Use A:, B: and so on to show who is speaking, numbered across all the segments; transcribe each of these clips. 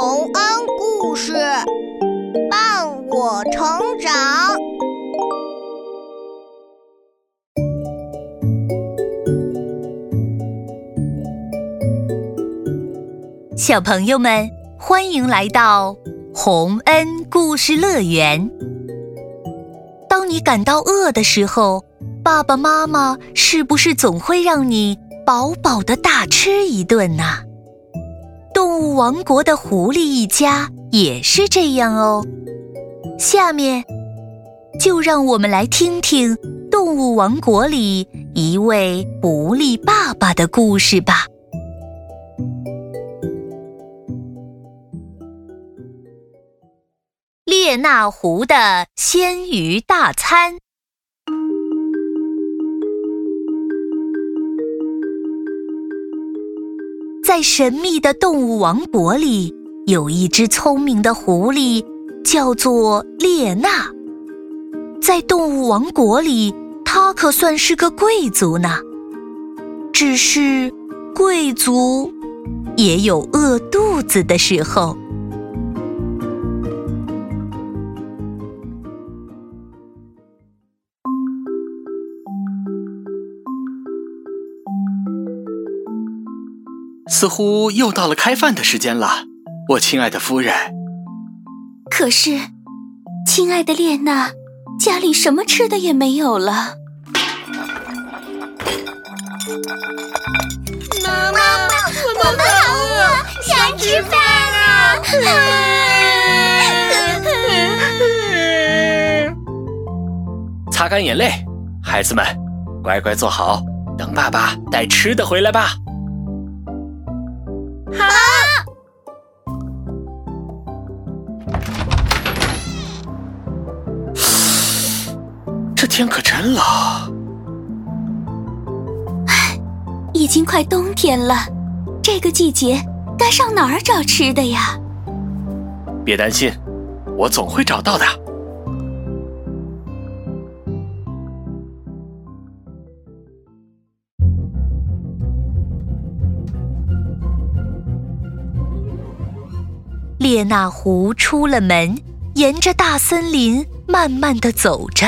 A: 洪恩故事伴我成长。
B: 小朋友们，欢迎来到洪恩故事乐园。当你感到饿的时候，爸爸妈妈是不是总会让你饱饱的大吃一顿呢？动物王国的狐狸一家也是这样哦。下面就让我们来听听动物王国里一位狐狸爸爸的故事吧。列那湖的鲜鱼大餐。在神秘的动物王国里，有一只聪明的狐狸，叫做列娜。在动物王国里，它可算是个贵族呢。只是，贵族也有饿肚子的时候。
C: 似乎又到了开饭的时间了，我亲爱的夫人。
D: 可是，亲爱的列娜，家里什么吃的也没有了。
A: 妈妈，我们好饿，想吃饭啊！
C: 擦干眼泪，孩子们，乖乖坐好，等爸爸带吃的回来吧。这天可真冷，
D: 唉，已经快冬天了，这个季节该上哪儿找吃的呀？
C: 别担心，我总会找到的。
B: 列那狐出了门，沿着大森林慢慢的走着。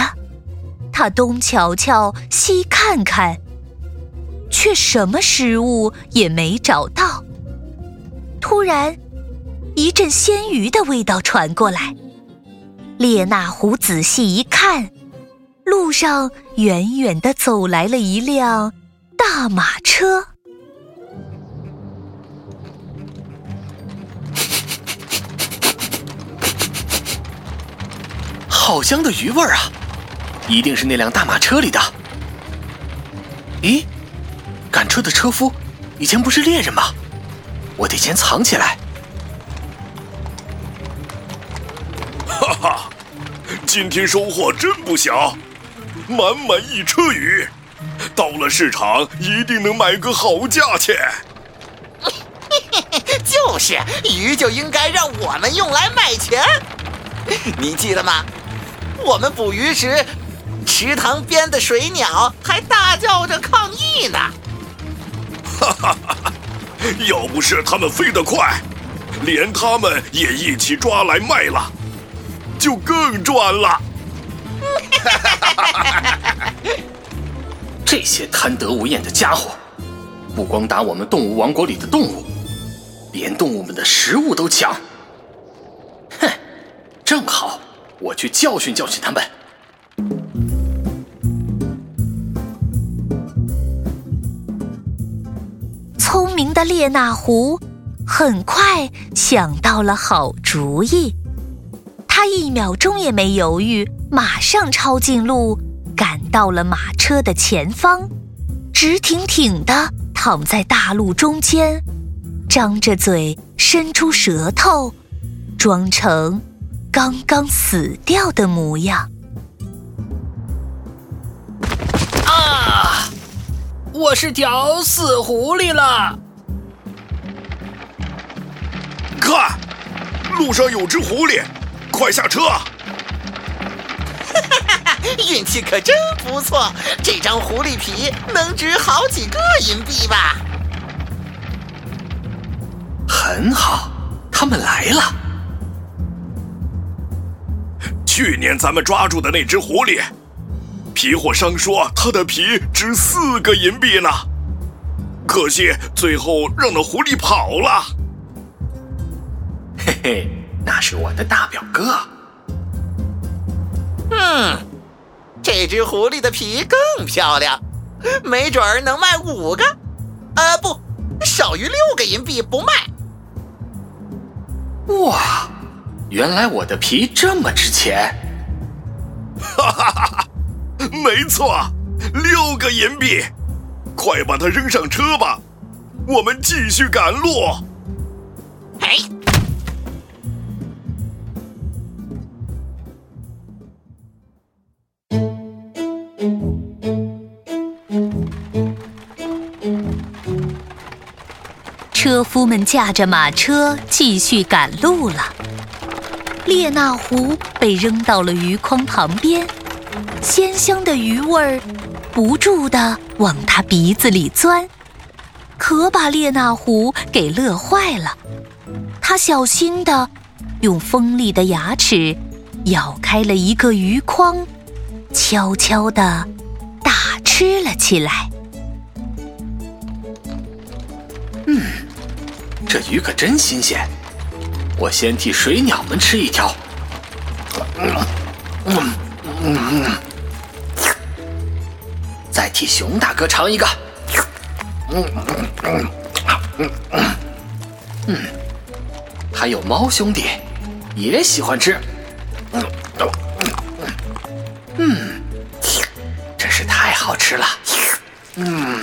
B: 他东瞧瞧，西看看，却什么食物也没找到。突然，一阵鲜鱼的味道传过来。列那狐仔细一看，路上远远的走来了一辆大马车。
C: 好香的鱼味儿啊！一定是那辆大马车里的。咦，赶车的车夫以前不是猎人吗？我得先藏起来。
E: 哈哈，今天收获真不小，满满一车鱼，到了市场一定能卖个好价钱。
F: 就是，鱼就应该让我们用来卖钱。你记得吗？我们捕鱼时，池塘边的水鸟还大叫着抗议呢。
E: 哈哈哈！要不是它们飞得快，连它们也一起抓来卖了，就更赚了。哈哈
C: 哈！这些贪得无厌的家伙，不光打我们动物王国里的动物，连动物们的食物都抢。哼，正好。我去教训教训他们。
B: 聪明的列那狐很快想到了好主意，他一秒钟也没犹豫，马上抄近路，赶到了马车的前方，直挺挺的躺在大路中间，张着嘴，伸出舌头，装成。刚刚死掉的模样。
G: 啊！我是条死狐狸了。
E: 看，路上有只狐狸，快下车！哈
F: 哈哈！运气可真不错，这张狐狸皮能值好几个银币吧？
C: 很好。他们来了。
E: 去年咱们抓住的那只狐狸，皮货商说它的皮值四个银币呢，可惜最后让那狐狸跑了。
C: 嘿嘿，那是我的大表哥。
F: 嗯，这只狐狸的皮更漂亮，没准儿能卖五个，呃，不，少于六个银币不卖。
C: 哇，原来我的皮这么值钱！
E: 哈哈哈哈，没错，六个银币，快把它扔上车吧，我们继续赶路。
F: 哎。
B: 车夫们驾着马车继续赶路了。列那狐被扔到了鱼筐旁边，鲜香的鱼味儿不住地往他鼻子里钻，可把列那狐给乐坏了。他小心地用锋利的牙齿咬开了一个鱼筐，悄悄地大吃了起来。
C: 嗯。这鱼可真新鲜，我先替水鸟们吃一条，再替熊大哥尝一个，嗯，还有猫兄弟也喜欢吃，嗯，真是太好吃了，嗯，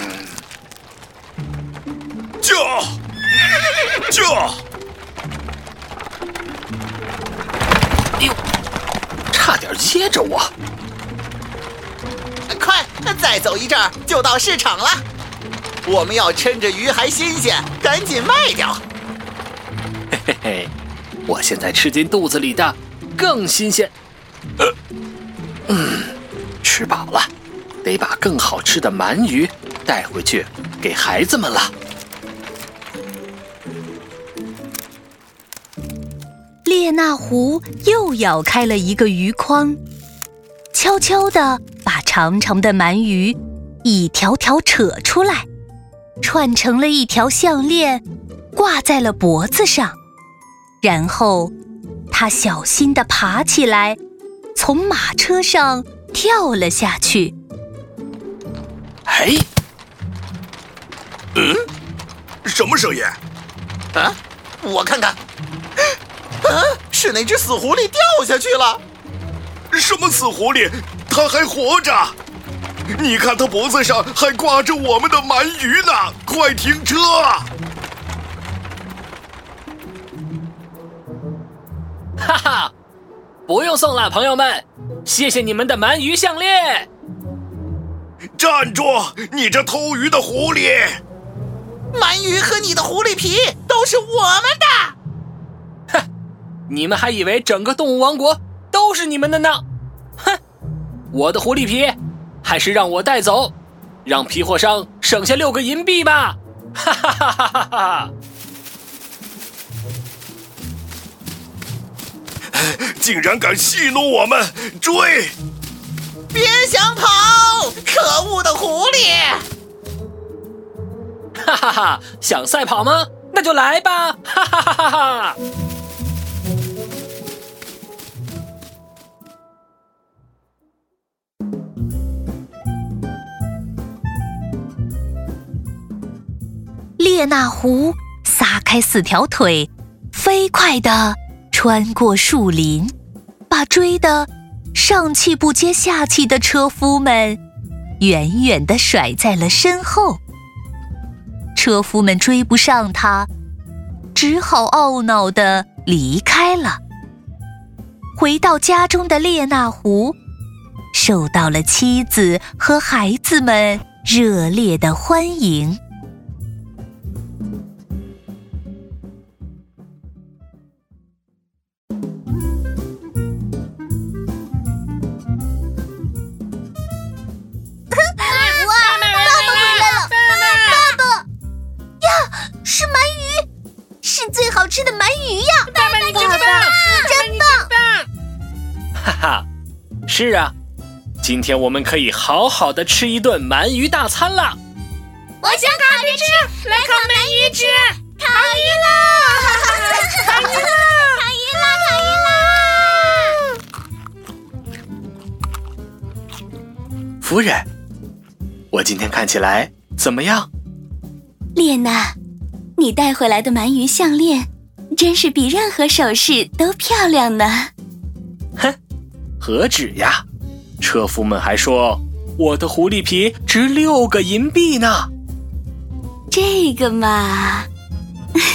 E: 叫。驾！
C: 差点噎着我！
F: 快，再走一阵儿就到市场了。我们要趁着鱼还新鲜，赶紧卖掉。
C: 嘿嘿嘿，我现在吃进肚子里的更新鲜。呃嗯，吃饱了，得把更好吃的鳗鱼带回去给孩子们了。
B: 列那狐又咬开了一个鱼筐，悄悄地把长长的鳗鱼一条条扯出来，串成了一条项链，挂在了脖子上。然后，他小心地爬起来，从马车上跳了下去。
C: 哎，
E: 嗯，什么声音？
F: 啊，我看看。啊！是那只死狐狸掉下去了。
E: 什么死狐狸？它还活着！你看，它脖子上还挂着我们的鳗鱼呢！快停车！
G: 哈哈，不用送了，朋友们，谢谢你们的鳗鱼项链。
E: 站住！你这偷鱼的狐狸！
F: 鳗鱼和你的狐狸皮都是我们的。
G: 你们还以为整个动物王国都是你们的呢？哼！我的狐狸皮，还是让我带走，让皮货商省下六个银币吧！哈哈哈哈哈哈！
E: 竟然敢戏弄我们！追！
F: 别想跑！可恶的狐狸！
G: 哈哈哈！想赛跑吗？那就来吧！哈哈哈哈哈！
B: 列那狐撒开四条腿，飞快地穿过树林，把追得上气不接下气的车夫们远远地甩在了身后。车夫们追不上他，只好懊恼地离开了。回到家中的列那狐，受到了妻子和孩子们热烈的欢迎。
A: 是
G: 啊，今天我们可以好好的吃一顿鳗鱼大餐了。
A: 我想烤鱼吃，来烤鳗鱼吃，烤鱼啦！烤鱼啦！烤鱼啦！
C: 烤鱼啦！夫人，我今天看起来怎么样？
D: 列娜，你带回来的鳗鱼项链，真是比任何首饰都漂亮呢。
C: 哼，何止呀！车夫们还说我的狐狸皮值六个银币呢。
D: 这个嘛，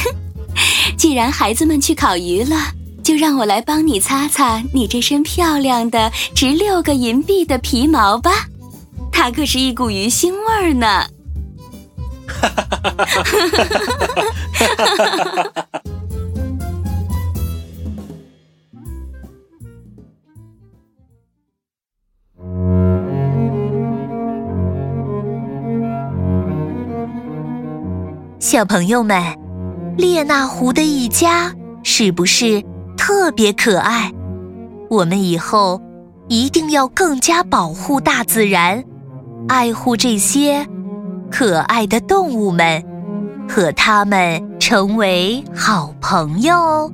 D: 既然孩子们去烤鱼了，就让我来帮你擦擦你这身漂亮的值六个银币的皮毛吧。它可是一股鱼腥味儿呢。哈哈哈哈哈哈哈哈
B: 哈哈！小朋友们，列那湖的一家是不是特别可爱？我们以后一定要更加保护大自然，爱护这些可爱的动物们，和它们成为好朋友哦。